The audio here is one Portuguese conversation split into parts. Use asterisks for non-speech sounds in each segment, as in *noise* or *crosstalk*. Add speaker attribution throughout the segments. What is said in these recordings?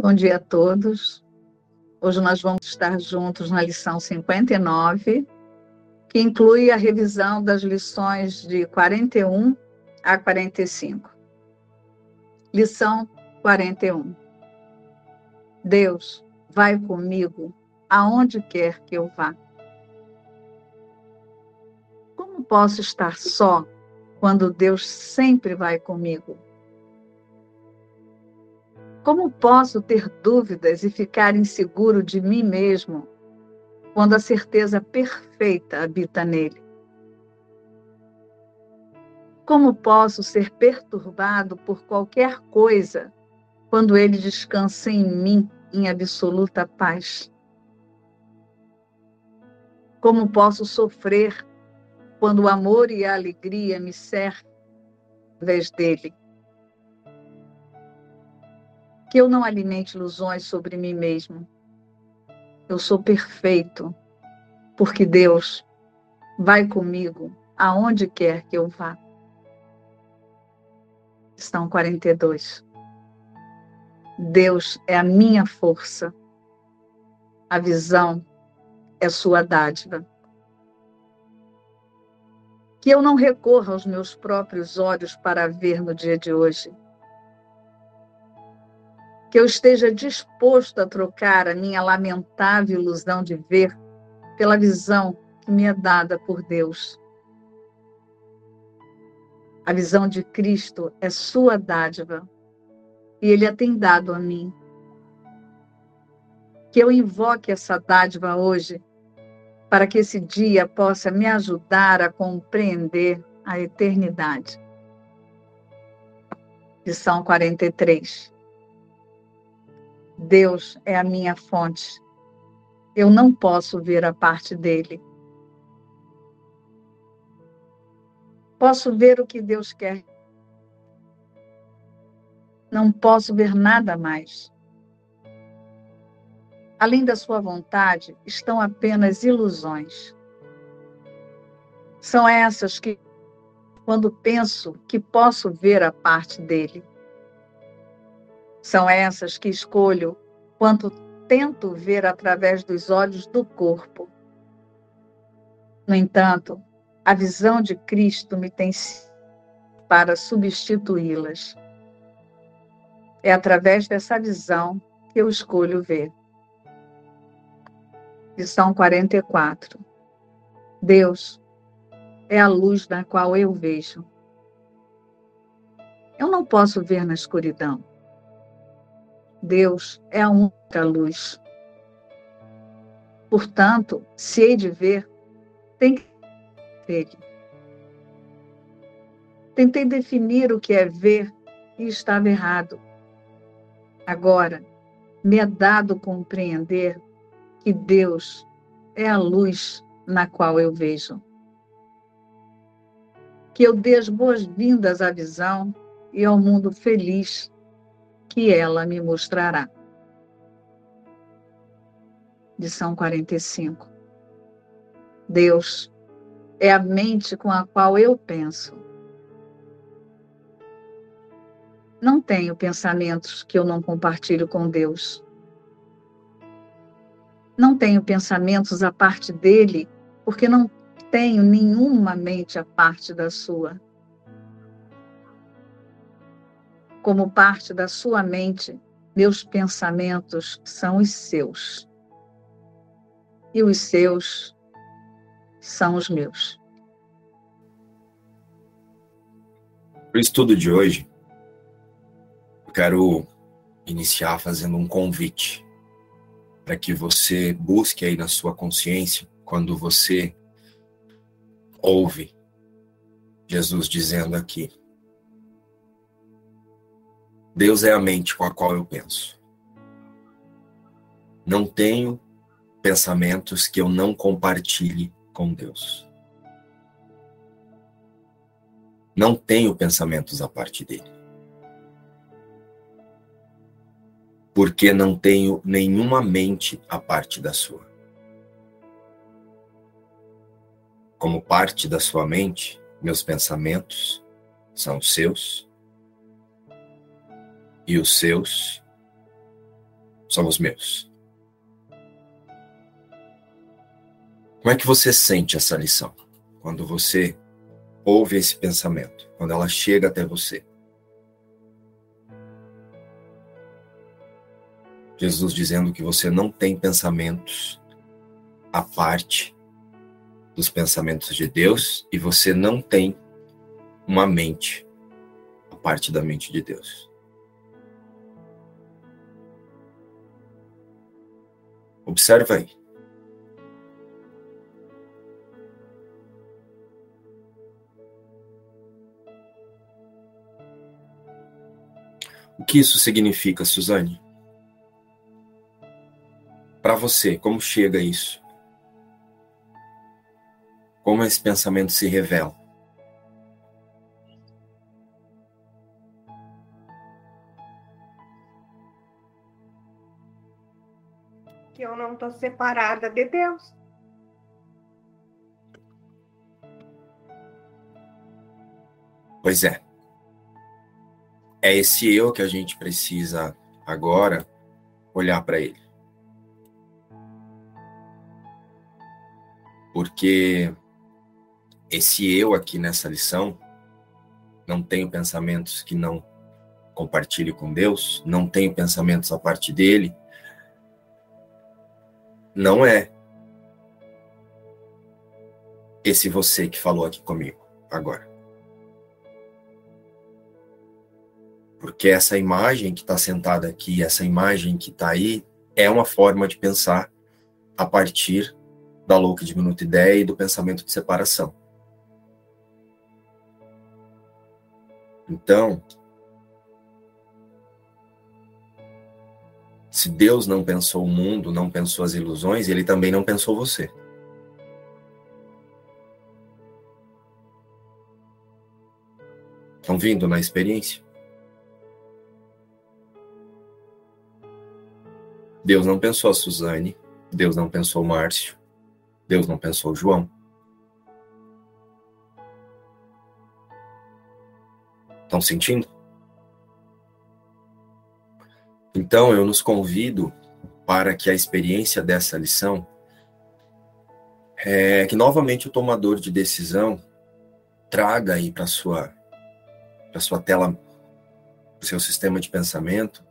Speaker 1: Bom dia a todos. Hoje nós vamos estar juntos na lição 59, que inclui a revisão das lições de 41 a 45. Lição 41. Deus vai comigo aonde quer que eu vá. Como posso estar só quando Deus sempre vai comigo? Como posso ter dúvidas e ficar inseguro de mim mesmo quando a certeza perfeita habita nele? Como posso ser perturbado por qualquer coisa quando ele descansa em mim em absoluta paz? Como posso sofrer quando o amor e a alegria me cercam através dele? Que eu não alimente ilusões sobre mim mesmo. Eu sou perfeito, porque Deus vai comigo aonde quer que eu vá. Estão 42. Deus é a minha força. A visão é sua dádiva. Que eu não recorra aos meus próprios olhos para ver no dia de hoje que eu esteja disposto a trocar a minha lamentável ilusão de ver pela visão que me é dada por Deus. A visão de Cristo é sua dádiva e Ele a tem dado a mim. Que eu invoque essa dádiva hoje para que esse dia possa me ajudar a compreender a eternidade. Lição 43. Deus é a minha fonte. Eu não posso ver a parte dele. Posso ver o que Deus quer. Não posso ver nada mais. Além da sua vontade, estão apenas ilusões. São essas que, quando penso que posso ver a parte dele, são essas que escolho quando tento ver através dos olhos do corpo. No entanto, a visão de Cristo me tem para substituí-las. É através dessa visão que eu escolho ver. Lição 44. Deus é a luz na qual eu vejo. Eu não posso ver na escuridão. Deus é a única luz. Portanto, se hei de ver, tem que ver. Tentei definir o que é ver e estava errado. Agora, me é dado compreender que Deus é a luz na qual eu vejo. Que eu dê as boas-vindas à visão e ao mundo feliz que ela me mostrará. Lição 45. Deus é a mente com a qual eu penso. Não tenho pensamentos que eu não compartilho com Deus. Não tenho pensamentos à parte dele, porque não tenho nenhuma mente à parte da sua. Como parte da sua mente, meus pensamentos são os seus. E os seus são os meus.
Speaker 2: Para o estudo de hoje, eu quero iniciar fazendo um convite para que você busque aí na sua consciência, quando você ouve Jesus dizendo aqui: Deus é a mente com a qual eu penso. Não tenho pensamentos que eu não compartilhe com Deus. Não tenho pensamentos a parte dele. Porque não tenho nenhuma mente a parte da sua. Como parte da sua mente, meus pensamentos são seus e os seus são os meus. Como é que você sente essa lição? Quando você ouve esse pensamento, quando ela chega até você. Jesus dizendo que você não tem pensamentos à parte dos pensamentos de Deus e você não tem uma mente à parte da mente de Deus. Observa aí. O que isso significa, Suzane? Para você, como chega isso? Como esse pensamento se revela?
Speaker 3: Não estou separada de Deus.
Speaker 2: Pois é. É esse eu que a gente precisa agora olhar para ele. Porque esse eu aqui nessa lição não tenho pensamentos que não compartilhe com Deus, não tenho pensamentos a parte dele. Não é esse você que falou aqui comigo agora. Porque essa imagem que está sentada aqui, essa imagem que está aí, é uma forma de pensar a partir da louca diminuta ideia e do pensamento de separação. Então, se Deus não pensou o mundo, não pensou as ilusões, ele também não pensou você. Estão vindo na experiência? Deus não pensou a Suzane, Deus não pensou o Márcio, Deus não pensou o João. Estão sentindo? Então eu nos convido para que a experiência dessa lição é que novamente o tomador de decisão traga aí para sua para sua tela, o seu sistema de pensamento,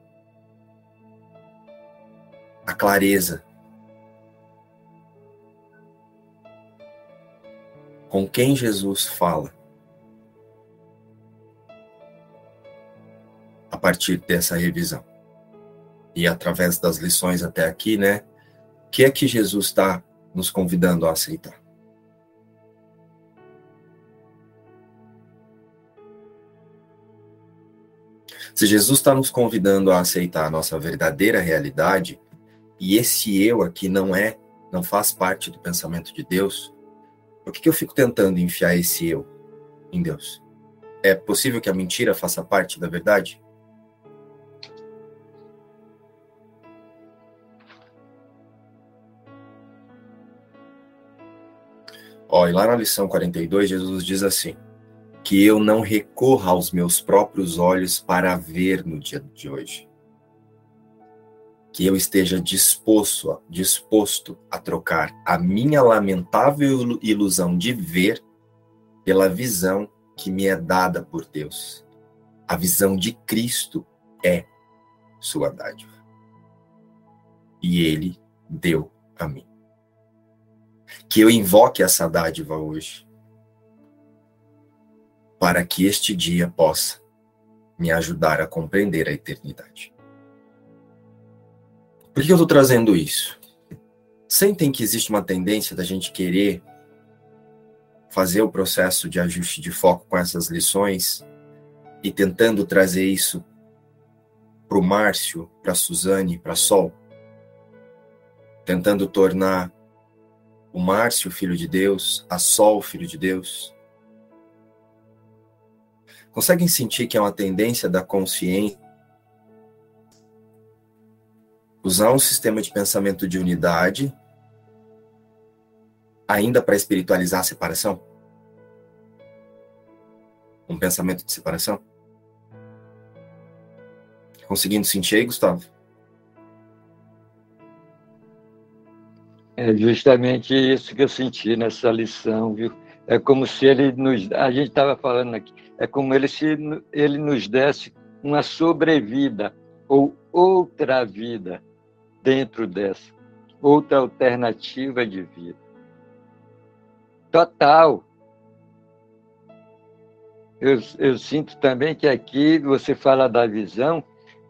Speaker 2: a clareza. Com quem Jesus fala a partir dessa revisão. E através das lições até aqui, né? O que é que Jesus está nos convidando a aceitar? Se Jesus está nos convidando a aceitar a nossa verdadeira realidade, e esse eu aqui não é, não faz parte do pensamento de Deus, por que, que eu fico tentando enfiar esse eu em Deus? É possível que a mentira faça parte da verdade? Ó, e lá na lição 42, Jesus diz assim: que eu não recorra aos meus próprios olhos para ver no dia de hoje que eu esteja disposto, disposto a trocar a minha lamentável ilusão de ver pela visão que me é dada por Deus. A visão de Cristo é sua dádiva. E ele deu a mim. Que eu invoque essa dádiva hoje, para que este dia possa me ajudar a compreender a eternidade. Por que eu estou trazendo isso? Sentem que existe uma tendência da gente querer fazer o processo de ajuste de foco com essas lições e tentando trazer isso para o Márcio, para a Suzane, para Sol, tentando tornar o Márcio filho de Deus, a Sol filho de Deus. Conseguem sentir que é uma tendência da consciência usar um sistema de pensamento de unidade ainda para espiritualizar a separação? Um pensamento de separação? Conseguindo sentir aí, Gustavo?
Speaker 4: É justamente isso que eu senti nessa lição, viu? É como se ele nos. A gente estava falando aqui, é como ele se ele nos desse uma sobrevida ou outra vida dentro dessa, outra alternativa de vida. Total. Eu, eu sinto também que aqui você fala da visão,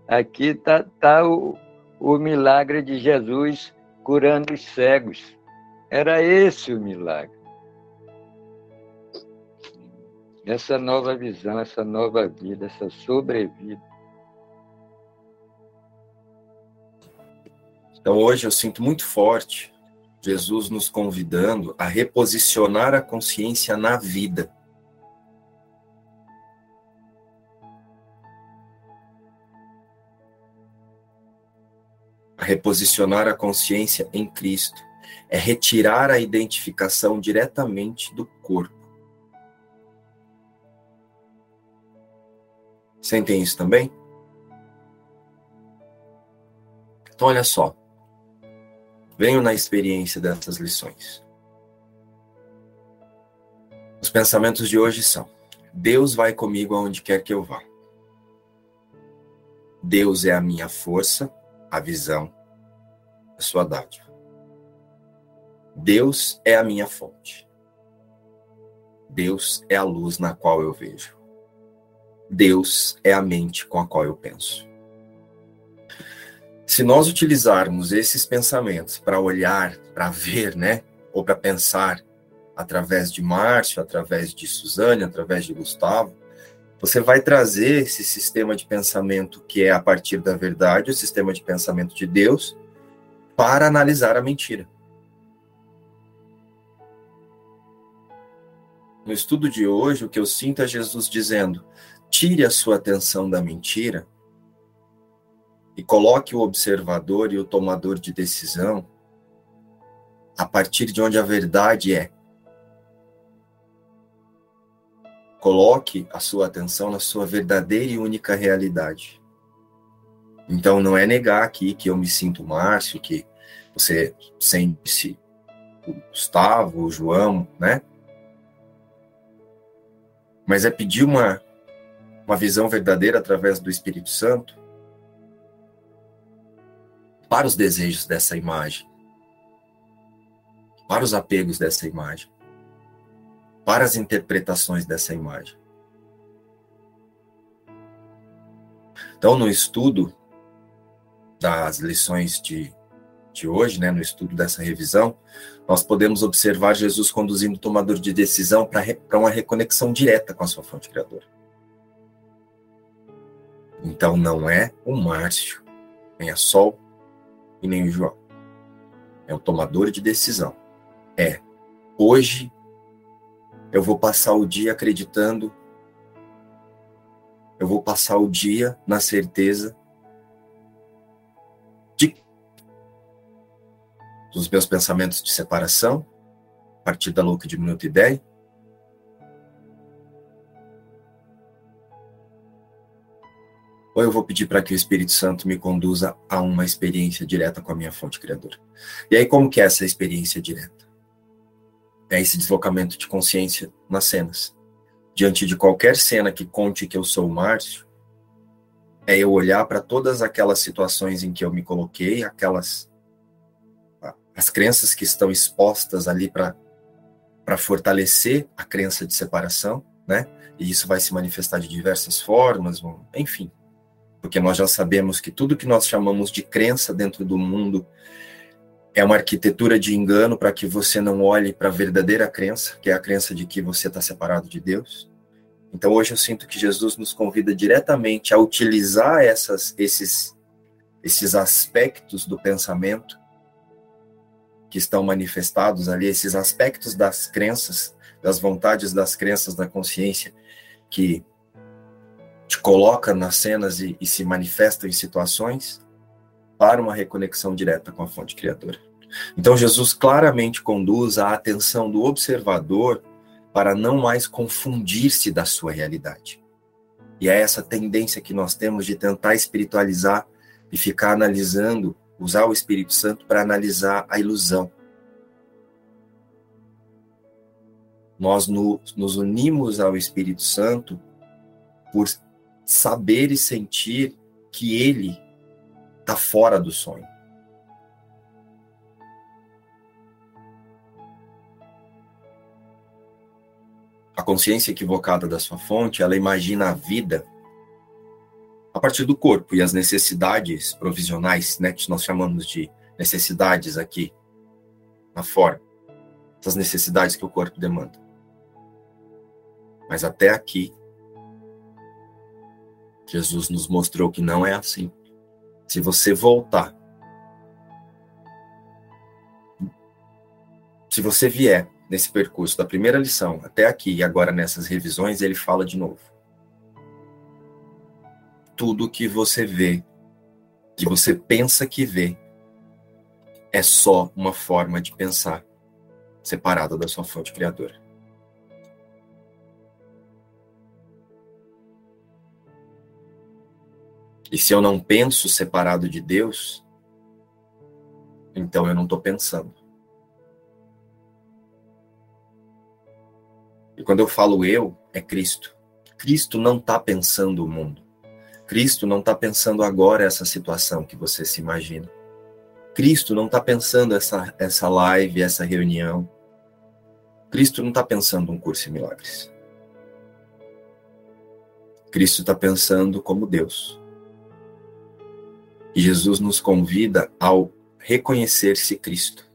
Speaker 4: aqui está tá o, o milagre de Jesus curando os cegos. Era esse o milagre. Essa nova visão, essa nova vida, essa sobrevida.
Speaker 2: Então hoje eu sinto muito forte Jesus nos convidando a reposicionar a consciência na vida. Reposicionar a consciência em Cristo é retirar a identificação diretamente do corpo. Sentem isso também? Então, olha só. Venho na experiência dessas lições. Os pensamentos de hoje são: Deus vai comigo aonde quer que eu vá. Deus é a minha força, a visão, a sua dádiva. Deus é a minha fonte. Deus é a luz na qual eu vejo. Deus é a mente com a qual eu penso. Se nós utilizarmos esses pensamentos para olhar, para ver, né, ou para pensar através de Márcio, através de Suzane, através de Gustavo, você vai trazer esse sistema de pensamento que é a partir da verdade, o sistema de pensamento de Deus, para analisar a mentira. No estudo de hoje, o que eu sinto é Jesus dizendo: tire a sua atenção da mentira e coloque o observador e o tomador de decisão a partir de onde a verdade é. Coloque a sua atenção na sua verdadeira e única realidade. Então, não é negar aqui que eu me sinto Márcio, que você sente-se o Gustavo, o João, né? Mas é pedir uma, uma visão verdadeira através do Espírito Santo para os desejos dessa imagem, para os apegos dessa imagem, para as interpretações dessa imagem. Então, no estudo das lições de, de hoje, né, no estudo dessa revisão, nós podemos observar Jesus conduzindo o tomador de decisão para uma reconexão direta com a sua fonte criadora. Então não é o Márcio, nem a Sol e nem o João. É o tomador de decisão. É, hoje eu vou passar o dia acreditando, eu vou passar o dia na certeza dos meus pensamentos de separação, a partir da louca de minuto ideia. Ou eu vou pedir para que o Espírito Santo me conduza a uma experiência direta com a minha fonte criadora. E aí, como que é essa experiência direta? É esse deslocamento de consciência nas cenas. Diante de qualquer cena que conte que eu sou o Márcio, é eu olhar para todas aquelas situações em que eu me coloquei, aquelas as crenças que estão expostas ali para fortalecer a crença de separação, né? E isso vai se manifestar de diversas formas, enfim. Porque nós já sabemos que tudo que nós chamamos de crença dentro do mundo é uma arquitetura de engano para que você não olhe para a verdadeira crença, que é a crença de que você está separado de Deus. Então hoje eu sinto que Jesus nos convida diretamente a utilizar essas, esses, esses aspectos do pensamento que estão manifestados ali, esses aspectos das crenças, das vontades das crenças da consciência, que te coloca nas cenas e, e se manifestam em situações, para uma reconexão direta com a fonte criadora. Então, Jesus claramente conduz a atenção do observador para não mais confundir-se da sua realidade. E é essa tendência que nós temos de tentar espiritualizar e ficar analisando usar o Espírito Santo para analisar a ilusão. Nós no, nos unimos ao Espírito Santo por saber e sentir que ele está fora do sonho. A consciência equivocada da sua fonte, ela imagina a vida a partir do corpo e as necessidades provisionais, né, que nós chamamos de necessidades aqui na forma, essas necessidades que o corpo demanda. Mas até aqui, Jesus nos mostrou que não é assim. Se você voltar, se você vier nesse percurso da primeira lição até aqui e agora nessas revisões, ele fala de novo. Tudo que você vê, que você pensa que vê, é só uma forma de pensar separada da sua fonte criadora. E se eu não penso separado de Deus, então eu não estou pensando. E quando eu falo eu, é Cristo. Cristo não está pensando o mundo. Cristo não está pensando agora essa situação que você se imagina. Cristo não está pensando essa, essa live, essa reunião. Cristo não está pensando um curso em milagres. Cristo está pensando como Deus. E Jesus nos convida ao reconhecer-se Cristo,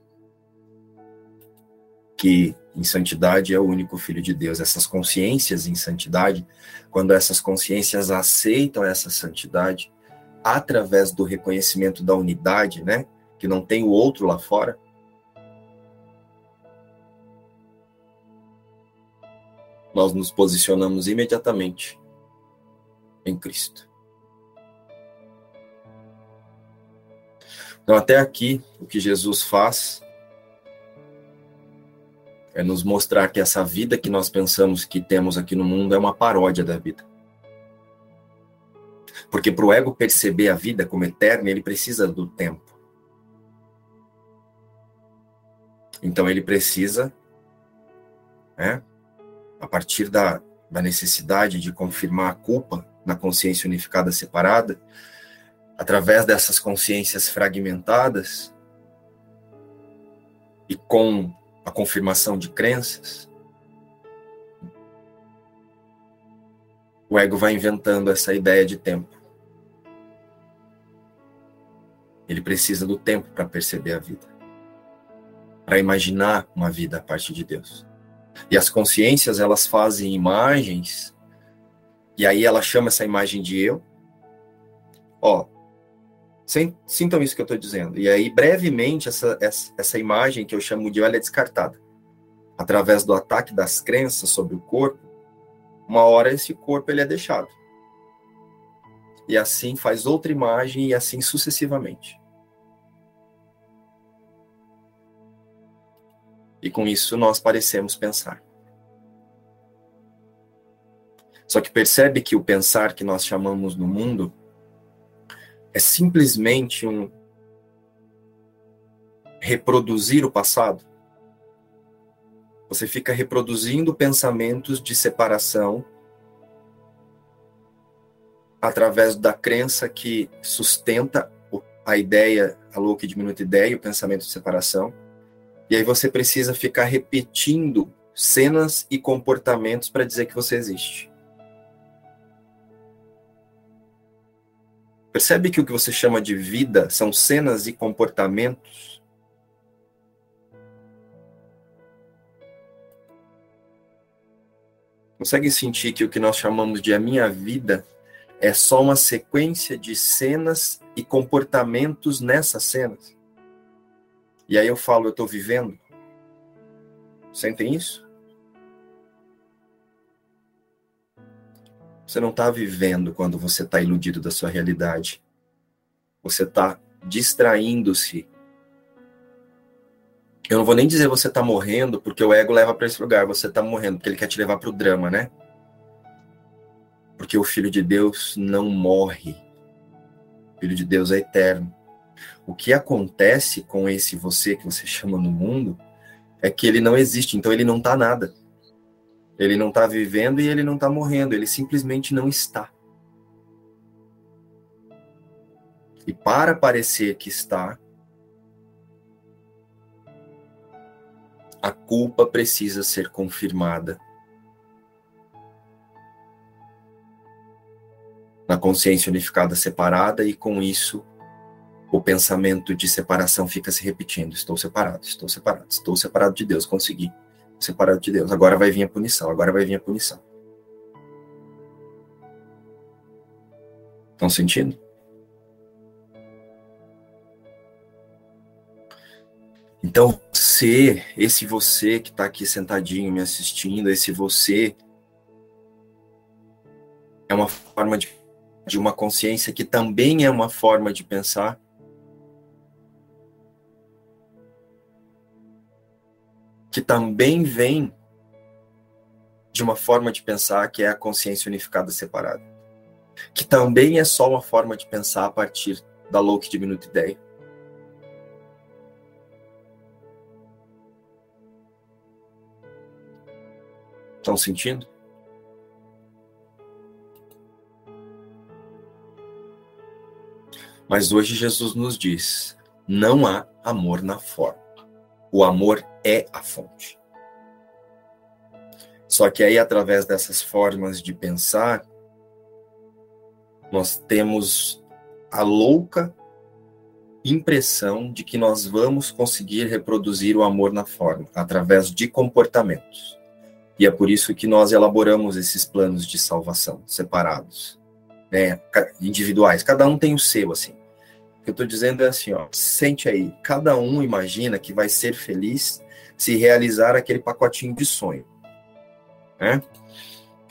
Speaker 2: que em santidade é o único Filho de Deus. Essas consciências em santidade, quando essas consciências aceitam essa santidade, através do reconhecimento da unidade, né, que não tem o outro lá fora, nós nos posicionamos imediatamente em Cristo. Então, até aqui, o que Jesus faz é nos mostrar que essa vida que nós pensamos que temos aqui no mundo é uma paródia da vida. Porque para o ego perceber a vida como eterna, ele precisa do tempo. Então ele precisa, né, a partir da, da necessidade de confirmar a culpa na consciência unificada separada, através dessas consciências fragmentadas e com a confirmação de crenças, o ego vai inventando essa ideia de tempo. Ele precisa do tempo para perceber a vida, para imaginar uma vida a partir de Deus. E as consciências, elas fazem imagens, e aí ela chama essa imagem de eu. Ó, Sintam isso que eu estou dizendo. E aí, brevemente, essa, essa, essa imagem que eu chamo de olha é descartada. Através do ataque das crenças sobre o corpo, uma hora esse corpo ele é deixado. E assim faz outra imagem e assim sucessivamente. E com isso nós parecemos pensar. Só que percebe que o pensar que nós chamamos no mundo é simplesmente um reproduzir o passado. Você fica reproduzindo pensamentos de separação através da crença que sustenta a ideia, a louca e diminuta ideia, o pensamento de separação. E aí você precisa ficar repetindo cenas e comportamentos para dizer que você existe. Percebe que o que você chama de vida são cenas e comportamentos? Consegue sentir que o que nós chamamos de a minha vida é só uma sequência de cenas e comportamentos nessas cenas? E aí eu falo, eu estou vivendo? Sentem isso? Você não está vivendo quando você está iludido da sua realidade. Você está distraindo-se. Eu não vou nem dizer você está morrendo, porque o ego leva para esse lugar. Você está morrendo, porque ele quer te levar para o drama, né? Porque o Filho de Deus não morre. O Filho de Deus é eterno. O que acontece com esse você que você chama no mundo é que ele não existe, então ele não está nada. Ele não está vivendo e ele não está morrendo, ele simplesmente não está. E para parecer que está, a culpa precisa ser confirmada. Na consciência unificada separada, e com isso o pensamento de separação fica se repetindo: estou separado, estou separado, estou separado de Deus, consegui, separado de Deus. Agora vai vir a punição, agora vai vir a punição. Estão sentindo? Então, você, esse você que está aqui sentadinho me assistindo, esse você é uma forma de, de uma consciência que também é uma forma de pensar. Que também vem de uma forma de pensar que é a consciência unificada separada. Que também é só uma forma de pensar a partir da louca diminuta ideia Estão sentindo? Mas hoje Jesus nos diz: não há amor na forma. O amor é a fonte. Só que aí, através dessas formas de pensar, nós temos a louca impressão de que nós vamos conseguir reproduzir o amor na forma, através de comportamentos. E é por isso que nós elaboramos esses planos de salvação separados, né, individuais. Cada um tem o seu, assim. O que eu estou dizendo é assim, ó, sente aí, cada um imagina que vai ser feliz se realizar aquele pacotinho de sonho, né?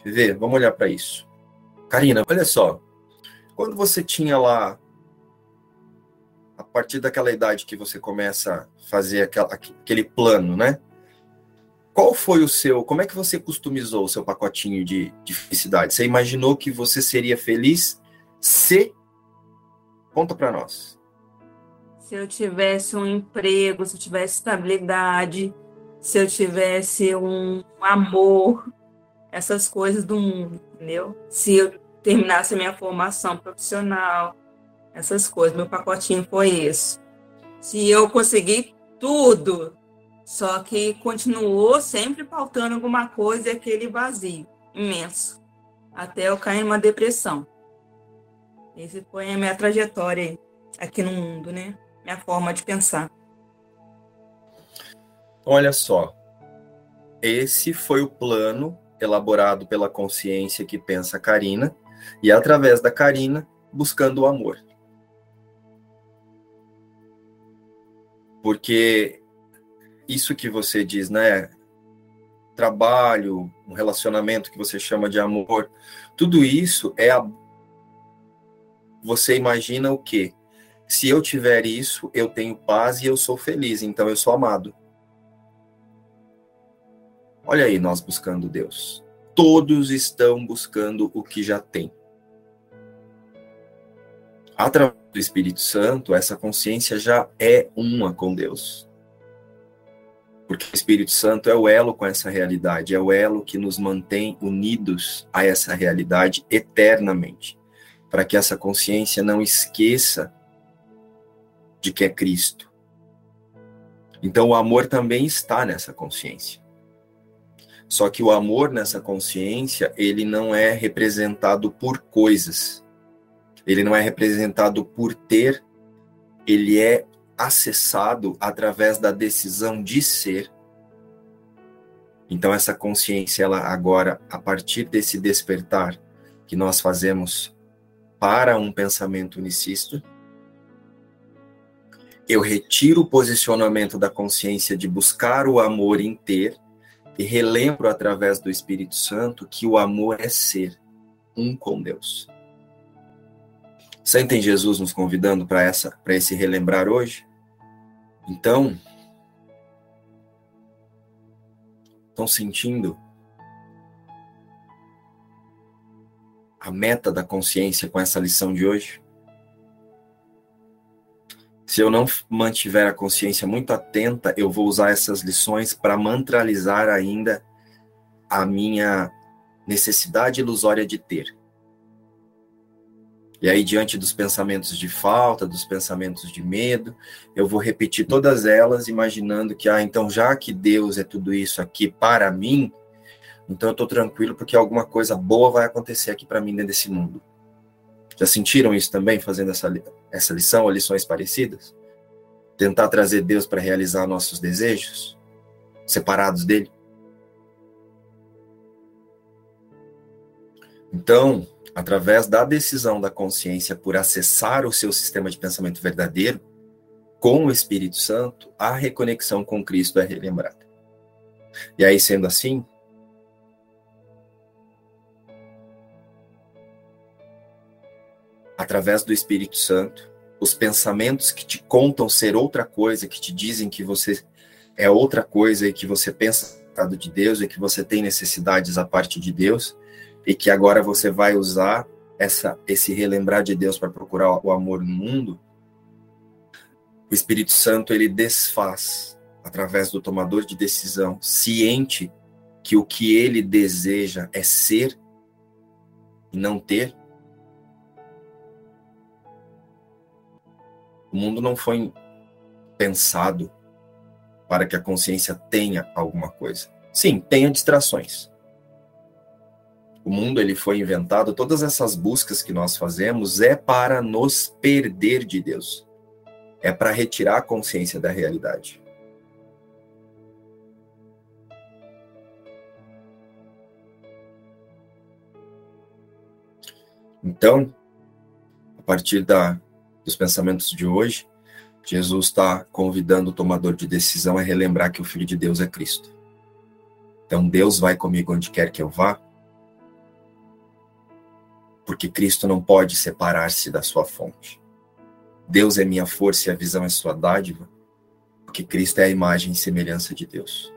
Speaker 2: Ver? Vamos olhar para isso. Karina, olha só, quando você tinha lá a partir daquela idade que você começa a fazer aquela, aquele plano, né? Qual foi o seu, como é que você customizou o seu pacotinho de, de felicidade? Você imaginou que você seria feliz se Conta para nós.
Speaker 5: Se eu tivesse um emprego, se eu tivesse estabilidade, se eu tivesse um amor, essas coisas do mundo, entendeu? Se eu terminasse a minha formação profissional, essas coisas, meu pacotinho foi isso. Se eu conseguir tudo, só que continuou sempre faltando alguma coisa e aquele vazio imenso, até eu cair numa depressão. Esse foi a minha trajetória aqui no mundo, né? Minha forma de pensar.
Speaker 2: Olha só, esse foi o plano elaborado pela consciência que pensa Karina, e através da Karina, buscando o amor. Porque isso que você diz, né? Trabalho, um relacionamento que você chama de amor, tudo isso é a... você imagina o quê? Se eu tiver isso, eu tenho paz e eu sou feliz, então eu sou amado. Olha aí nós buscando Deus. Todos estão buscando o que já tem. Através do Espírito Santo, essa consciência já é uma com Deus. Porque o Espírito Santo é o elo com essa realidade, é o elo que nos mantém unidos a essa realidade eternamente, para que essa consciência não esqueça de que é Cristo. Então o amor também está nessa consciência. Só que o amor nessa consciência, ele não é representado por coisas. Ele não é representado por ter, ele é acessado através da decisão de ser. Então essa consciência, ela agora, a partir desse despertar que nós fazemos para um pensamento unicista, eu retiro o posicionamento da consciência de buscar o amor em ter e relembro através do Espírito Santo que o amor é ser um com Deus. Sentem Jesus nos convidando para essa para esse relembrar hoje? Então, estão sentindo a meta da consciência com essa lição de hoje? Se eu não mantiver a consciência muito atenta, eu vou usar essas lições para mantralizar ainda a minha necessidade ilusória de ter. E aí, diante dos pensamentos de falta, dos pensamentos de medo, eu vou repetir todas elas, imaginando que, ah, então já que Deus é tudo isso aqui para mim, então eu estou tranquilo porque alguma coisa boa vai acontecer aqui para mim dentro desse mundo. Já sentiram isso também, fazendo essa, essa lição ou lições parecidas? Tentar trazer Deus para realizar nossos desejos, separados dele? Então, através da decisão da consciência por acessar o seu sistema de pensamento verdadeiro, com o Espírito Santo, a reconexão com Cristo é relembrada. E aí, sendo assim, através do Espírito Santo, os pensamentos que te contam ser outra coisa, que te dizem que você é outra coisa e que você pensa de Deus e que você tem necessidades a parte de Deus, e que agora você vai usar essa, esse relembrar de Deus para procurar o amor no mundo, o Espírito Santo ele desfaz através do tomador de decisão, ciente que o que ele deseja é ser e não ter. O mundo não foi pensado para que a consciência tenha alguma coisa. Sim, tenha distrações o mundo ele foi inventado, todas essas buscas que nós fazemos é para nos perder de Deus. É para retirar a consciência da realidade. Então, a partir da, dos pensamentos de hoje, Jesus está convidando o tomador de decisão a relembrar que o Filho de Deus é Cristo. Então, Deus vai comigo onde quer que eu vá, porque Cristo não pode separar-se da sua fonte. Deus é minha força e a visão é sua dádiva, porque Cristo é a imagem e semelhança de Deus.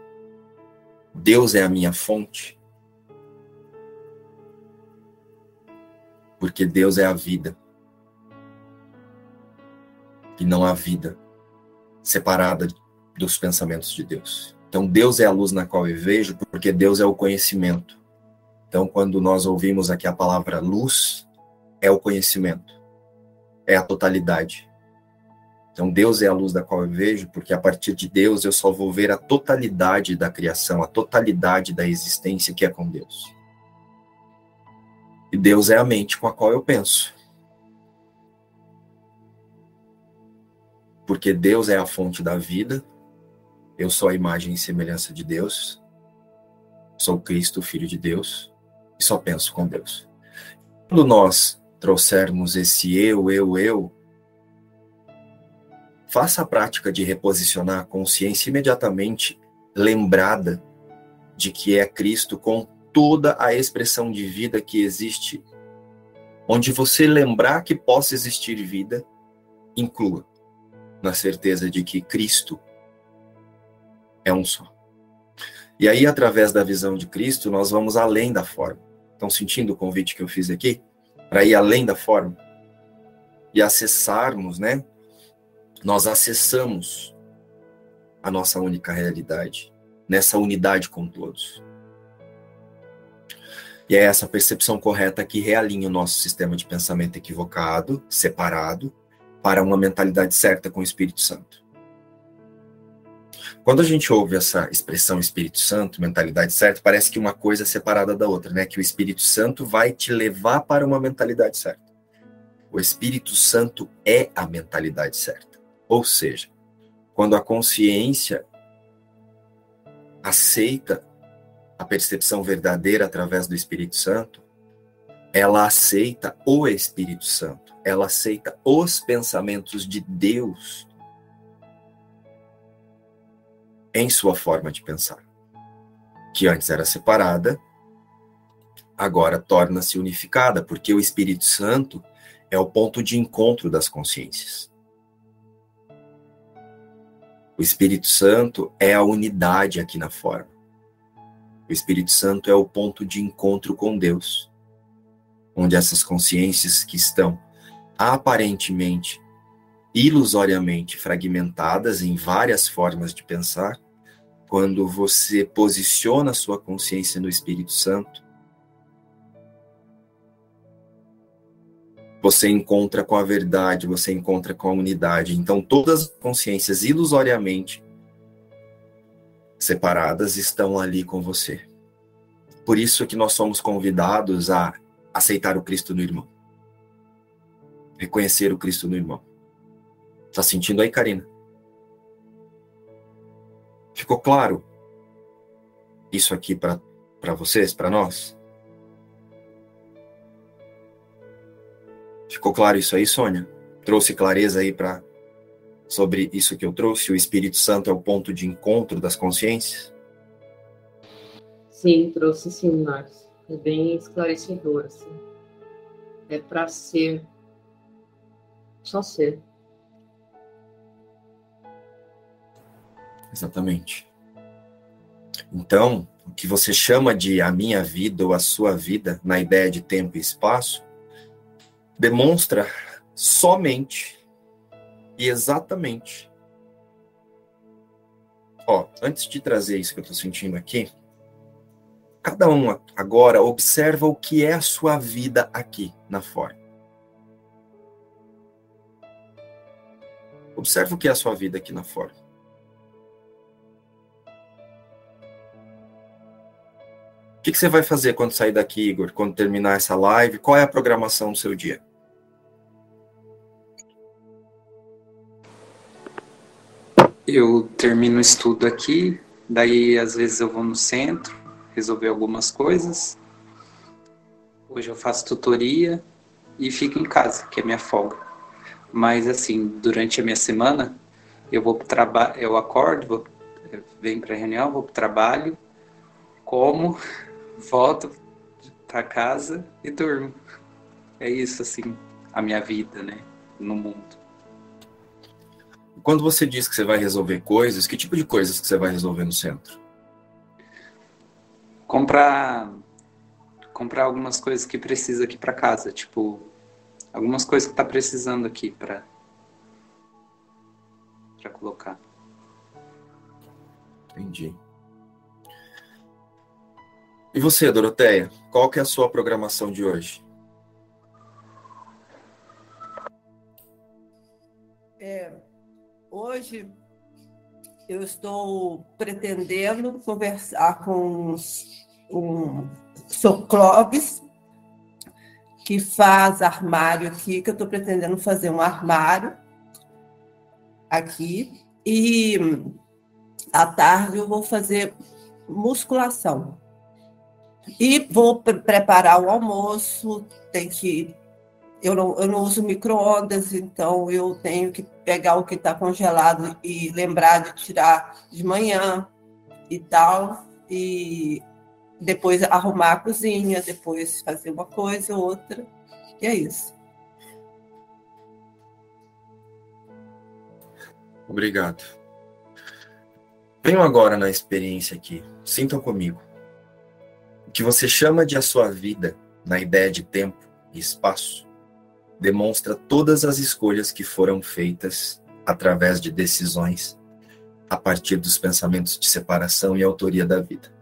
Speaker 2: Deus é a minha fonte, porque Deus é a vida. E não há vida separada dos pensamentos de Deus. Então, Deus é a luz na qual eu vejo, porque Deus é o conhecimento. Então, quando nós ouvimos aqui a palavra luz, é o conhecimento, é a totalidade. Então, Deus é a luz da qual eu vejo, porque a partir de Deus eu só vou ver a totalidade da criação, a totalidade da existência que é com Deus. E Deus é a mente com a qual eu penso. Porque Deus é a fonte da vida, eu sou a imagem e semelhança de Deus, sou Cristo, Filho de Deus e só penso com Deus. Quando nós trouxermos esse eu, eu, eu, faça a prática de reposicionar a consciência imediatamente lembrada de que é Cristo com toda a expressão de vida que existe. Onde você lembrar que possa existir vida, inclua na certeza de que Cristo é um só. E aí, através da visão de Cristo, nós vamos além da forma. Estão sentindo o convite que eu fiz aqui? Para ir além da forma e acessarmos, né? Nós acessamos a nossa única realidade, nessa unidade com todos. E é essa percepção correta que realinha o nosso sistema de pensamento equivocado, separado, para uma mentalidade certa com o Espírito Santo. Quando a gente ouve essa expressão Espírito Santo, mentalidade certa, parece que uma coisa é separada da outra, né? Que o Espírito Santo vai te levar para uma mentalidade certa. O Espírito Santo é a mentalidade certa. Ou seja, quando a consciência aceita a percepção verdadeira através do Espírito Santo, ela aceita o Espírito Santo, ela aceita os pensamentos de Deus em sua forma de pensar, que antes era separada, agora torna-se unificada, porque o Espírito Santo é o ponto de encontro das consciências. O Espírito Santo é a unidade aqui na forma. O Espírito Santo é o ponto de encontro com Deus, onde essas consciências que estão aparentemente, ilusoriamente fragmentadas em várias formas de pensar, quando você posiciona a sua consciência no Espírito Santo, você encontra com a verdade, você encontra com a unidade. Então, todas as consciências ilusoriamente separadas estão ali com você. Por isso que nós somos convidados a aceitar o Cristo no irmão. Reconhecer o Cristo no irmão. Tá sentindo aí, Karina? Ficou claro isso aqui para vocês, para nós? Ficou claro isso aí, Sônia? Trouxe clareza aí para sobre isso que eu trouxe? O Espírito Santo é o ponto de encontro das consciências?
Speaker 6: Sim, trouxe sim, Marcos. É bem esclarecedor, assim. É para ser. Só ser.
Speaker 2: Exatamente. Então, o que você chama de a minha vida ou a sua vida, na ideia de tempo e espaço, demonstra somente e exatamente. Ó, antes de trazer isso que eu estou sentindo aqui, cada um agora observa o que é a sua vida aqui na forma. Observa o que é a sua vida aqui na forma. O que, que você vai fazer quando sair daqui, Igor? Quando terminar essa live? Qual é a programação do seu dia?
Speaker 7: Eu termino o estudo aqui, daí às vezes eu vou no centro resolver algumas coisas. Hoje eu faço tutoria e fico em casa, que é minha folga. Mas assim, durante a minha semana, eu vou para trabalho, eu acordo, vou, venho para a reunião, vou para trabalho, como, *laughs* volto para casa e durmo. É isso, assim, a minha vida, né, no mundo.
Speaker 2: Quando você diz que você vai resolver coisas, que tipo de coisas que você vai resolver no centro?
Speaker 7: Comprar comprar algumas coisas que precisa aqui para casa, tipo algumas coisas que tá precisando aqui para para colocar.
Speaker 2: Entendi. E você, Doroteia, qual que é a sua programação de hoje?
Speaker 3: É, hoje eu estou pretendendo conversar com um Soclobes, que faz armário aqui, que eu estou pretendendo fazer um armário aqui. E à tarde eu vou fazer musculação. E vou pre preparar o almoço, tem que. Eu não, eu não uso micro-ondas, então eu tenho que pegar o que está congelado e lembrar de tirar de manhã e tal. E depois arrumar a cozinha, depois fazer uma coisa ou outra. E é isso.
Speaker 2: Obrigado. Venham agora na experiência aqui. Sintam comigo que você chama de a sua vida na ideia de tempo e espaço demonstra todas as escolhas que foram feitas através de decisões a partir dos pensamentos de separação e autoria da vida,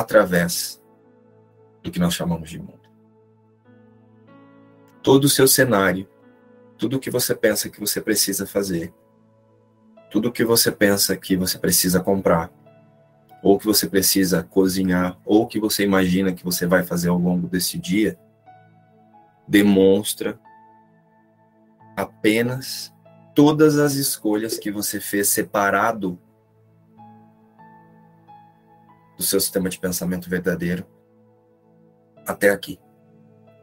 Speaker 2: através do que nós chamamos de mundo. Todo o seu cenário, tudo o que você pensa que você precisa fazer, tudo o que você pensa que você precisa comprar, ou que você precisa cozinhar, ou que você imagina que você vai fazer ao longo desse dia, demonstra apenas todas as escolhas que você fez separado do seu sistema de pensamento verdadeiro até aqui.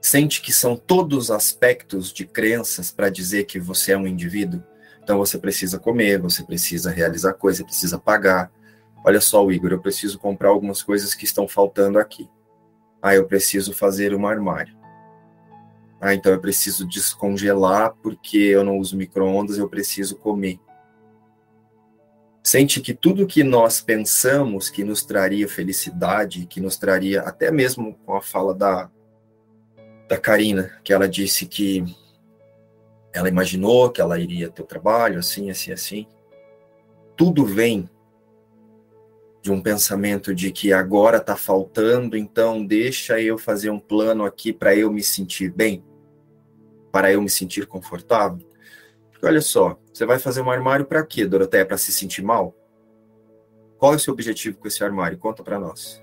Speaker 2: Sente que são todos aspectos de crenças para dizer que você é um indivíduo? Então você precisa comer, você precisa realizar coisas, precisa pagar, Olha só, Igor, eu preciso comprar algumas coisas que estão faltando aqui. Ah, eu preciso fazer um armário. Ah, então eu preciso descongelar porque eu não uso micro-ondas, eu preciso comer. Sente que tudo que nós pensamos que nos traria felicidade, que nos traria, até mesmo com a fala da, da Karina, que ela disse que ela imaginou que ela iria ter o trabalho, assim, assim, assim. Tudo vem de um pensamento de que agora está faltando, então deixa eu fazer um plano aqui para eu me sentir bem, para eu me sentir confortável. Porque olha só, você vai fazer um armário para quê, Doroteia? Para se sentir mal? Qual é o seu objetivo com esse armário? Conta para nós.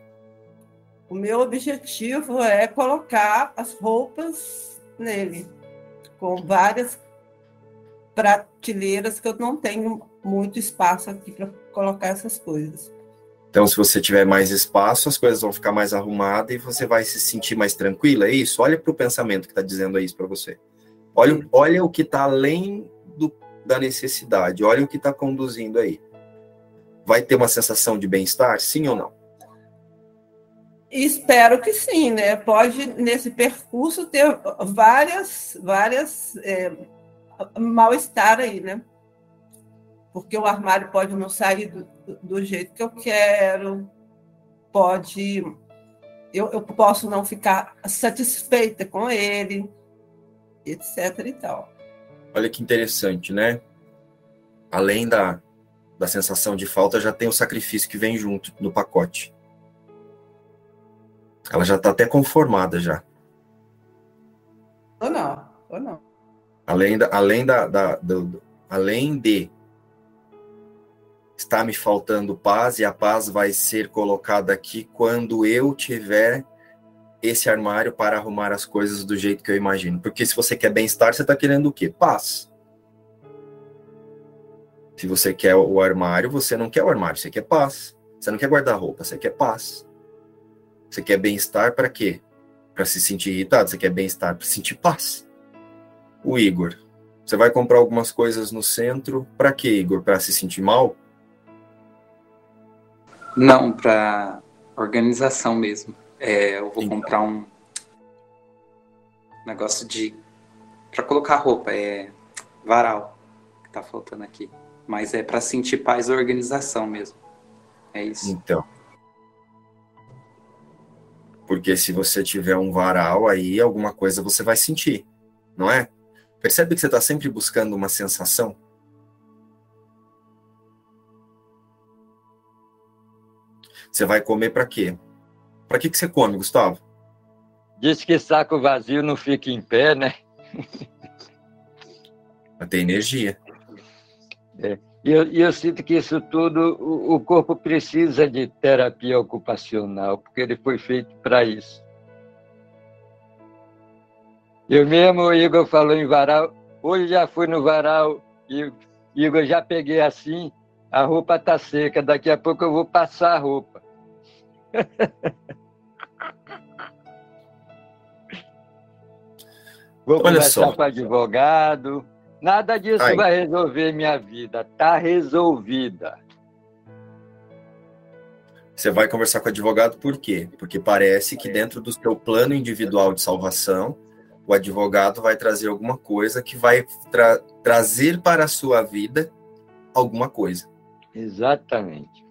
Speaker 3: O meu objetivo é colocar as roupas nele, com várias prateleiras que eu não tenho muito espaço aqui para colocar essas coisas.
Speaker 2: Então, se você tiver mais espaço, as coisas vão ficar mais arrumadas e você vai se sentir mais tranquila, é isso? Olha para o pensamento que está dizendo isso para você. Olha, olha o que está além da necessidade, olha o que está conduzindo aí. Vai ter uma sensação de bem-estar, sim ou não?
Speaker 3: Espero que sim, né? Pode, nesse percurso, ter várias, várias é, mal-estar aí, né? Porque o armário pode não sair do, do jeito que eu quero, pode. Eu, eu posso não ficar satisfeita com ele, etc. e tal.
Speaker 2: Olha que interessante, né? Além da, da sensação de falta, já tem o sacrifício que vem junto no pacote. Ela já está até conformada já.
Speaker 3: Ou não, ou não.
Speaker 2: Além, da, além, da, da do, além de está me faltando paz e a paz vai ser colocada aqui quando eu tiver esse armário para arrumar as coisas do jeito que eu imagino. Porque se você quer bem-estar, você está querendo o quê? Paz. Se você quer o armário, você não quer o armário, você quer paz. Você não quer guardar-roupa, você quer paz. Você quer bem-estar para quê? Para se sentir irritado, você quer bem-estar para sentir paz. O Igor, você vai comprar algumas coisas no centro, para quê, Igor? Para se sentir mal?
Speaker 7: Não, para organização mesmo. É, eu vou então. comprar um negócio de para colocar roupa, é varal que tá faltando aqui, mas é para sentir paz e organização mesmo. É isso.
Speaker 2: Então. Porque se você tiver um varal aí, alguma coisa você vai sentir, não é? Percebe que você está sempre buscando uma sensação? Você vai comer para quê? Para que, que você come, Gustavo?
Speaker 4: Diz que saco vazio não fica em pé, né?
Speaker 2: Para ter energia.
Speaker 4: É. E eu, eu, sinto que isso tudo, o, o, corpo precisa de terapia ocupacional, porque ele foi feito para isso. Eu mesmo, o Igor falou em varal, hoje já fui no varal, e Igor já peguei assim, a roupa está seca, daqui a pouco eu vou passar a roupa. Vou Olha conversar só. com o advogado. Nada disso Ai. vai resolver minha vida. Está resolvida.
Speaker 2: Você vai conversar com o advogado por quê? Porque parece que dentro do seu plano individual de salvação, o advogado vai trazer alguma coisa que vai tra trazer para a sua vida alguma coisa.
Speaker 4: Exatamente.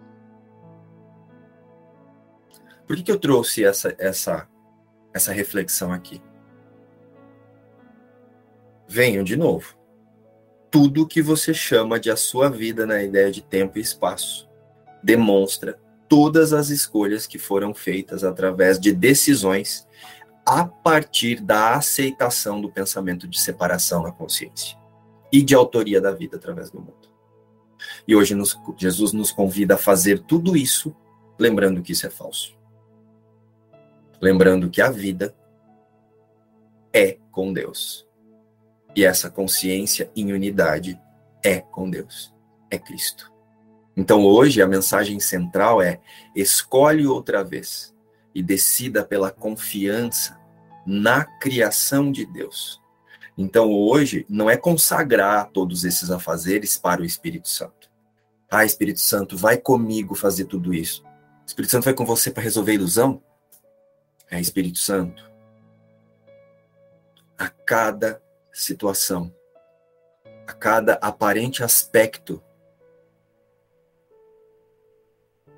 Speaker 2: Por que, que eu trouxe essa, essa, essa reflexão aqui? Venham de novo. Tudo que você chama de a sua vida na ideia de tempo e espaço demonstra todas as escolhas que foram feitas através de decisões a partir da aceitação do pensamento de separação na consciência e de autoria da vida através do mundo. E hoje nos, Jesus nos convida a fazer tudo isso, lembrando que isso é falso. Lembrando que a vida é com Deus. E essa consciência em unidade é com Deus, é Cristo. Então hoje a mensagem central é: escolhe outra vez e decida pela confiança na criação de Deus. Então hoje não é consagrar todos esses afazeres para o Espírito Santo. Ah, Espírito Santo, vai comigo fazer tudo isso. O Espírito Santo vai com você para resolver a ilusão? É Espírito Santo. A cada situação, a cada aparente aspecto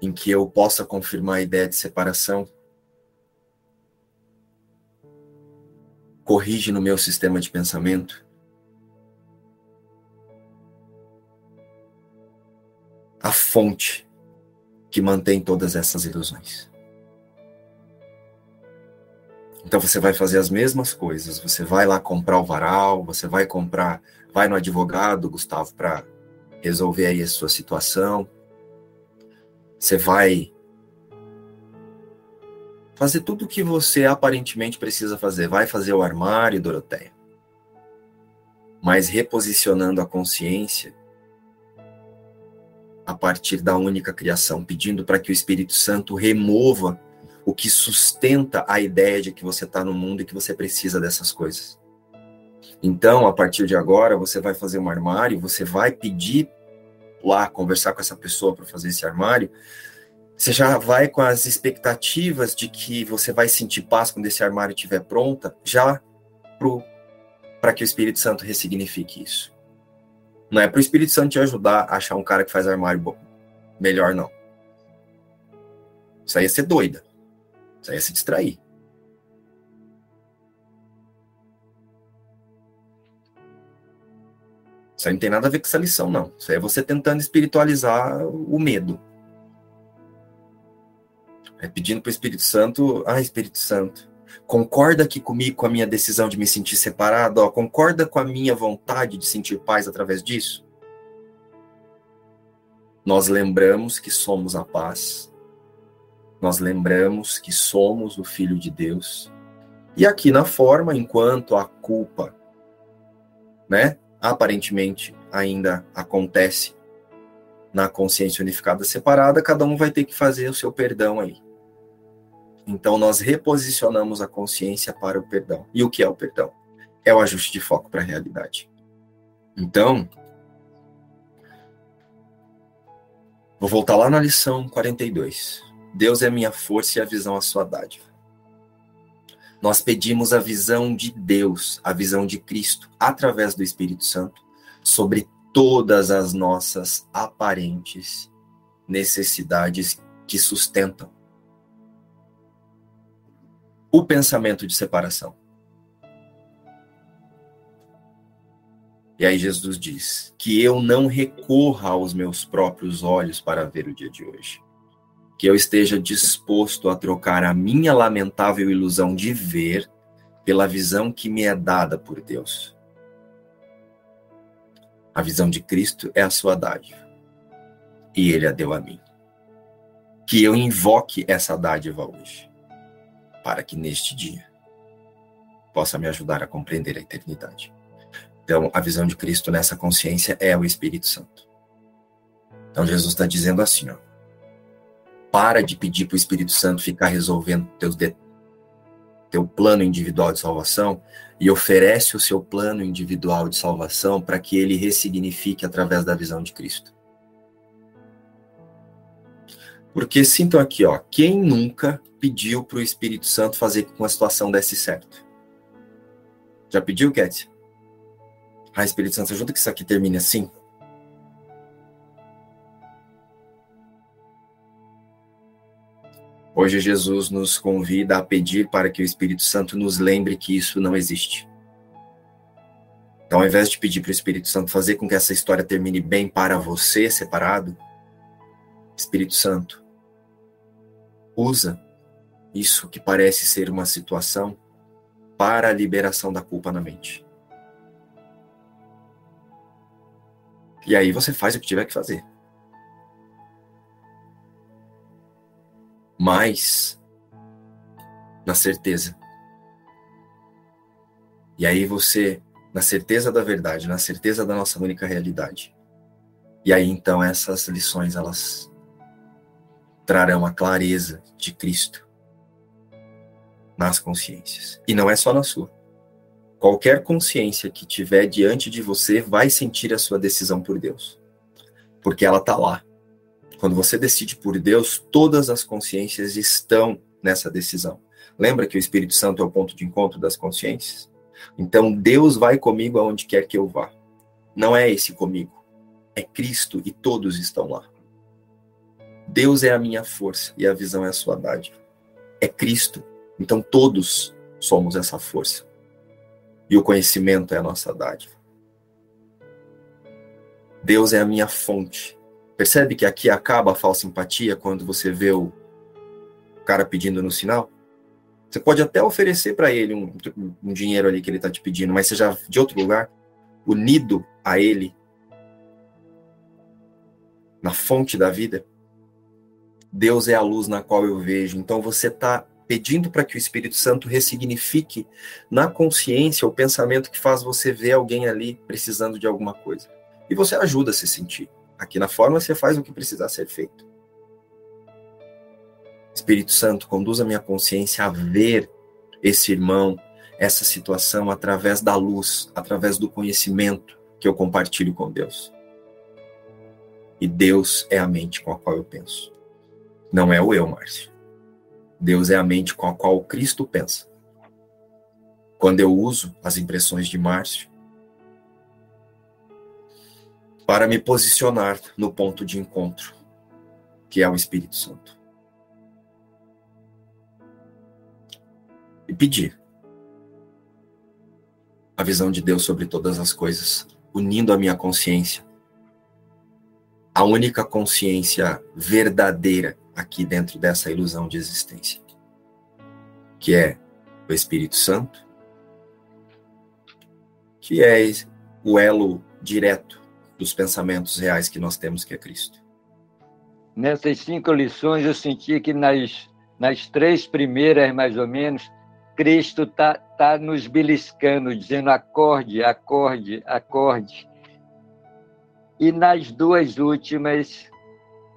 Speaker 2: em que eu possa confirmar a ideia de separação, corrige no meu sistema de pensamento. A fonte que mantém todas essas ilusões. Então você vai fazer as mesmas coisas, você vai lá comprar o varal, você vai comprar, vai no advogado, Gustavo, para resolver aí a sua situação. Você vai fazer tudo o que você aparentemente precisa fazer. Vai fazer o armário, Doroteia. Mas reposicionando a consciência a partir da única criação, pedindo para que o Espírito Santo remova o que sustenta a ideia de que você está no mundo e que você precisa dessas coisas. Então, a partir de agora, você vai fazer um armário, você vai pedir lá, conversar com essa pessoa para fazer esse armário, você já vai com as expectativas de que você vai sentir paz quando esse armário estiver pronta, já para que o Espírito Santo ressignifique isso. Não é para o Espírito Santo te ajudar a achar um cara que faz armário bom. melhor, não. Isso aí é ser doida. Isso aí é se distrair. Isso aí não tem nada a ver com essa lição, não. Isso aí é você tentando espiritualizar o medo. É pedindo para o Espírito Santo, ah, Espírito Santo, concorda aqui comigo com a minha decisão de me sentir separado, ó, concorda com a minha vontade de sentir paz através disso? Nós lembramos que somos a paz, nós lembramos que somos o Filho de Deus, e aqui na forma, enquanto a culpa, né, aparentemente ainda acontece na consciência unificada separada, cada um vai ter que fazer o seu perdão aí. Então, nós reposicionamos a consciência para o perdão. E o que é o perdão? É o ajuste de foco para a realidade. Então, vou voltar lá na lição 42. Deus é minha força e a visão a sua dádiva. Nós pedimos a visão de Deus, a visão de Cristo, através do Espírito Santo, sobre todas as nossas aparentes necessidades que sustentam o pensamento de separação. E aí Jesus diz: que eu não recorra aos meus próprios olhos para ver o dia de hoje. Que eu esteja disposto a trocar a minha lamentável ilusão de ver pela visão que me é dada por Deus. A visão de Cristo é a sua dádiva. E ele a deu a mim. Que eu invoque essa dádiva hoje para que neste dia possa me ajudar a compreender a eternidade. Então, a visão de Cristo nessa consciência é o Espírito Santo. Então, Jesus está dizendo assim: ó, para de pedir para o Espírito Santo ficar resolvendo teus de, teu plano individual de salvação e oferece o seu plano individual de salvação para que ele ressignifique através da visão de Cristo. Porque sintam aqui, ó, quem nunca pediu para o Espírito Santo fazer com que a situação desse certo? Já pediu, Cat? Ah, Espírito Santo, ajuda que isso aqui termine assim. Hoje Jesus nos convida a pedir para que o Espírito Santo nos lembre que isso não existe. Então, ao invés de pedir para o Espírito Santo fazer com que essa história termine bem para você, separado, Espírito Santo, usa isso que parece ser uma situação para a liberação da culpa na mente. E aí você faz o que tiver que fazer. Mas na certeza. E aí você, na certeza da verdade, na certeza da nossa única realidade. E aí então essas lições elas trarão a clareza de Cristo nas consciências. E não é só na sua. Qualquer consciência que tiver diante de você vai sentir a sua decisão por Deus. Porque ela está lá. Quando você decide por Deus, todas as consciências estão nessa decisão. Lembra que o Espírito Santo é o ponto de encontro das consciências? Então Deus vai comigo aonde quer que eu vá. Não é esse comigo. É Cristo e todos estão lá. Deus é a minha força e a visão é a sua dádiva. É Cristo. Então todos somos essa força. E o conhecimento é a nossa dádiva. Deus é a minha fonte Percebe que aqui acaba a falsa empatia quando você vê o cara pedindo no sinal? Você pode até oferecer para ele um, um, dinheiro ali que ele está te pedindo, mas seja de outro lugar, unido a ele, na fonte da vida. Deus é a luz na qual eu vejo. Então você está pedindo para que o Espírito Santo ressignifique na consciência o pensamento que faz você ver alguém ali precisando de alguma coisa. E você ajuda a se sentir. Aqui na forma você faz o que precisar ser feito. Espírito Santo, conduz a minha consciência a ver esse irmão, essa situação através da luz, através do conhecimento que eu compartilho com Deus. E Deus é a mente com a qual eu penso. Não é o eu, Márcio. Deus é a mente com a qual Cristo pensa. Quando eu uso as impressões de Márcio para me posicionar no ponto de encontro, que é o Espírito Santo. E pedir a visão de Deus sobre todas as coisas, unindo a minha consciência, a única consciência verdadeira aqui dentro dessa ilusão de existência, que é o Espírito Santo, que é o elo direto dos pensamentos reais que nós temos, que é Cristo.
Speaker 4: Nessas cinco lições, eu senti que nas, nas três primeiras, mais ou menos, Cristo está tá nos beliscando, dizendo acorde, acorde, acorde. E nas duas últimas,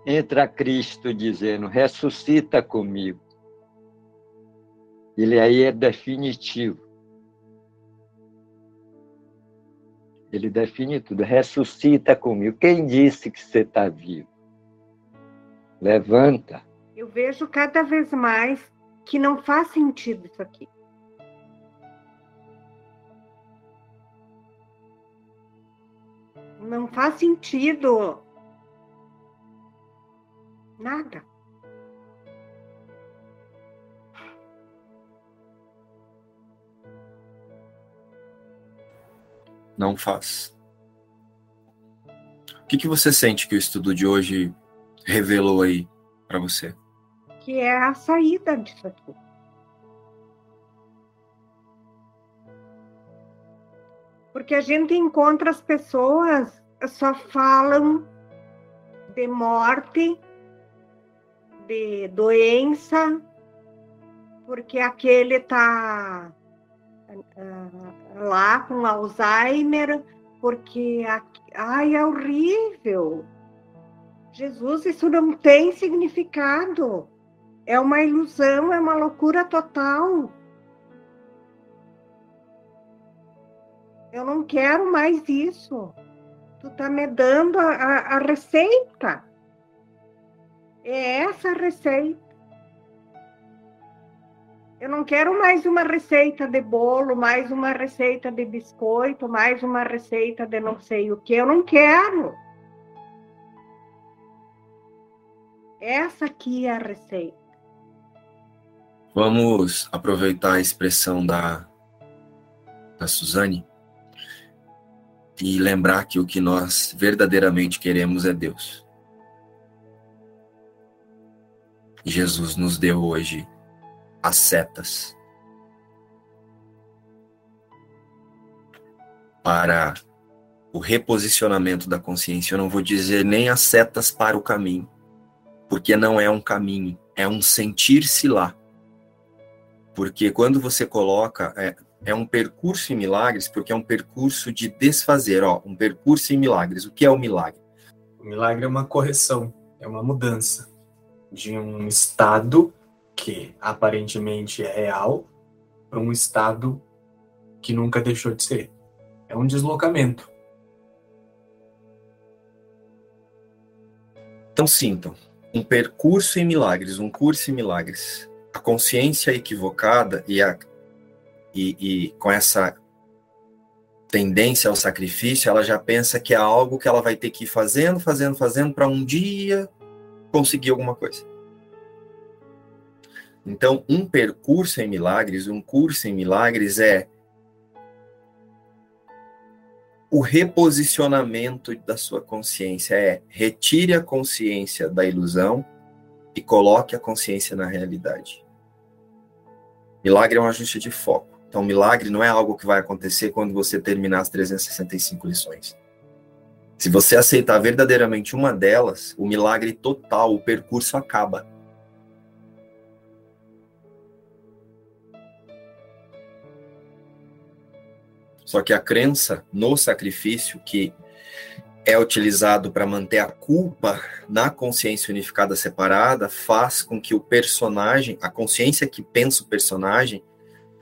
Speaker 4: entra Cristo dizendo: ressuscita comigo. Ele aí é definitivo. Ele define tudo. Ressuscita comigo. Quem disse que você está vivo? Levanta.
Speaker 8: Eu vejo cada vez mais que não faz sentido isso aqui. Não faz sentido Nada.
Speaker 2: Não faz. O que, que você sente que o estudo de hoje revelou aí para você?
Speaker 8: Que é a saída disso aqui. Porque a gente encontra as pessoas só falam de morte de doença, porque aquele está ah, lá com Alzheimer, porque ai, é horrível. Jesus, isso não tem significado. É uma ilusão, é uma loucura total. Eu não quero mais isso. Tu tá me dando a, a, a receita. É essa a receita. Eu não quero mais uma receita de bolo, mais uma receita de biscoito, mais uma receita de não sei o que. Eu não quero. Essa aqui é a receita.
Speaker 2: Vamos aproveitar a expressão da, da Suzane e lembrar que o que nós verdadeiramente queremos é Deus. Jesus nos deu hoje as setas para o reposicionamento da consciência. Eu não vou dizer nem as setas para o caminho, porque não é um caminho, é um sentir-se lá. Porque quando você coloca, é, é um percurso em milagres, porque é um percurso de desfazer, ó, um percurso em milagres. O que é o milagre?
Speaker 9: O milagre é uma correção, é uma mudança de um estado que aparentemente é real para um estado que nunca deixou de ser. É um deslocamento.
Speaker 2: Então sintam, um percurso em milagres, um curso em milagres. A consciência equivocada e, a, e, e com essa tendência ao sacrifício, ela já pensa que é algo que ela vai ter que ir fazendo, fazendo, fazendo para um dia conseguir alguma coisa. Então, um percurso em milagres, um curso em milagres é o reposicionamento da sua consciência. É retire a consciência da ilusão e coloque a consciência na realidade. Milagre é um ajuste de foco. Então, milagre não é algo que vai acontecer quando você terminar as 365 lições. Se você aceitar verdadeiramente uma delas, o milagre total, o percurso acaba. Só que a crença no sacrifício, que é utilizado para manter a culpa na consciência unificada separada, faz com que o personagem, a consciência que pensa o personagem,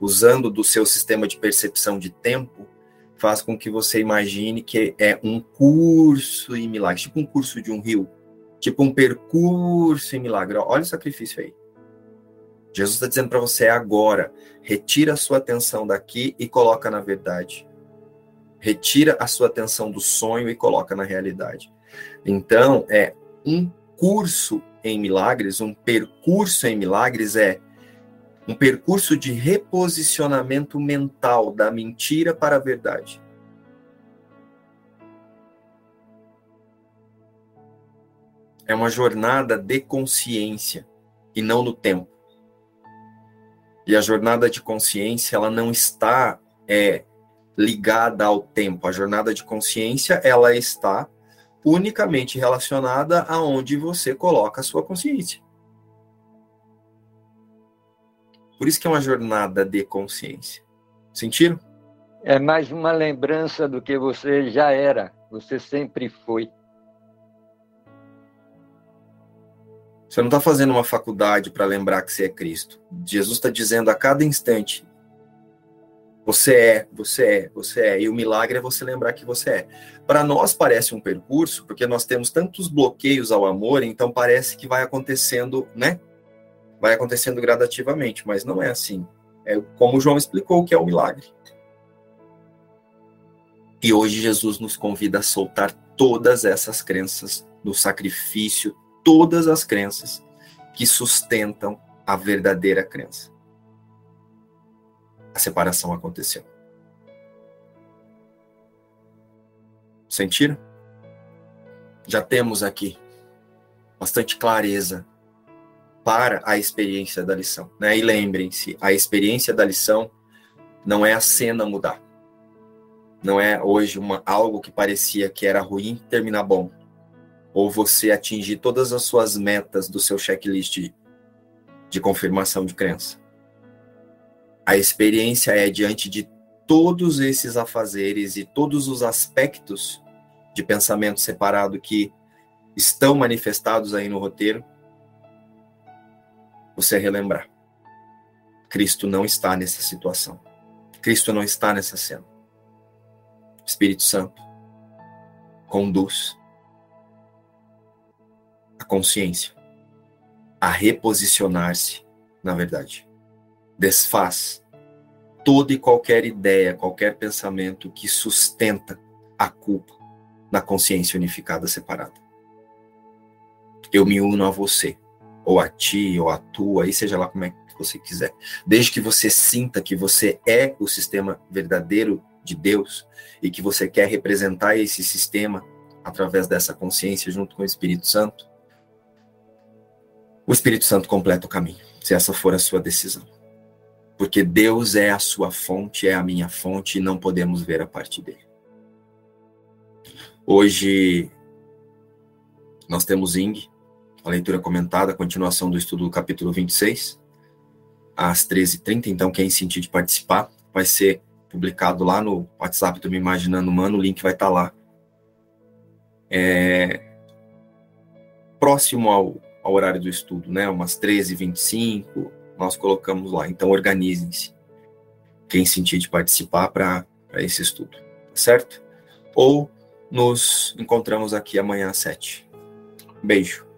Speaker 2: usando do seu sistema de percepção de tempo, faz com que você imagine que é um curso em milagre, tipo um curso de um rio, tipo um percurso em milagre. Olha o sacrifício aí. Jesus está dizendo para você agora, retira a sua atenção daqui e coloca na verdade. Retira a sua atenção do sonho e coloca na realidade. Então, é um curso em milagres, um percurso em milagres é um percurso de reposicionamento mental da mentira para a verdade. É uma jornada de consciência e não no tempo. E a jornada de consciência, ela não está é, ligada ao tempo. A jornada de consciência, ela está unicamente relacionada aonde você coloca a sua consciência. Por isso que é uma jornada de consciência. Sentiram?
Speaker 4: É mais uma lembrança do que você já era, você sempre foi.
Speaker 2: Você não está fazendo uma faculdade para lembrar que você é Cristo. Jesus está dizendo a cada instante: você é, você é, você é. E o milagre é você lembrar que você é. Para nós parece um percurso, porque nós temos tantos bloqueios ao amor, então parece que vai acontecendo, né? vai acontecendo gradativamente, mas não é assim. É como João explicou que é o milagre. E hoje Jesus nos convida a soltar todas essas crenças no sacrifício, todas as crenças que sustentam a verdadeira crença. A separação aconteceu. Sentiram? Já temos aqui bastante clareza para a experiência da lição. Né? E lembrem-se, a experiência da lição não é a cena mudar. Não é hoje uma, algo que parecia que era ruim terminar bom. Ou você atingir todas as suas metas do seu checklist de, confirmação de crença. A experiência é diante de todos esses afazeres e todos os aspectos de pensamento separado que estão manifestados aí no roteiro, você relembrar. Cristo não está nessa situação. Cristo não está nessa cena. Espírito Santo conduz a consciência a reposicionar-se na verdade. Desfaz toda e qualquer ideia, qualquer pensamento que sustenta a culpa na consciência unificada separada. Eu me uno a você ou a ti, ou a tua, aí seja lá como é que você quiser. Desde que você sinta que você é o sistema verdadeiro de Deus e que você quer representar esse sistema através dessa consciência junto com o Espírito Santo, o Espírito Santo completa o caminho, se essa for a sua decisão. Porque Deus é a sua fonte, é a minha fonte e não podemos ver a parte dele. Hoje nós temos Ing, a leitura comentada, a continuação do estudo do capítulo 26, às 13h30. Então, quem sentir de participar, vai ser publicado lá no WhatsApp do Me Imaginando Humano, o link vai estar lá. É, próximo ao, ao horário do estudo, né? Umas 13h25, nós colocamos lá. Então, organizem-se. Quem sentir de participar para esse estudo, certo? Ou nos encontramos aqui amanhã às 7. Beijo.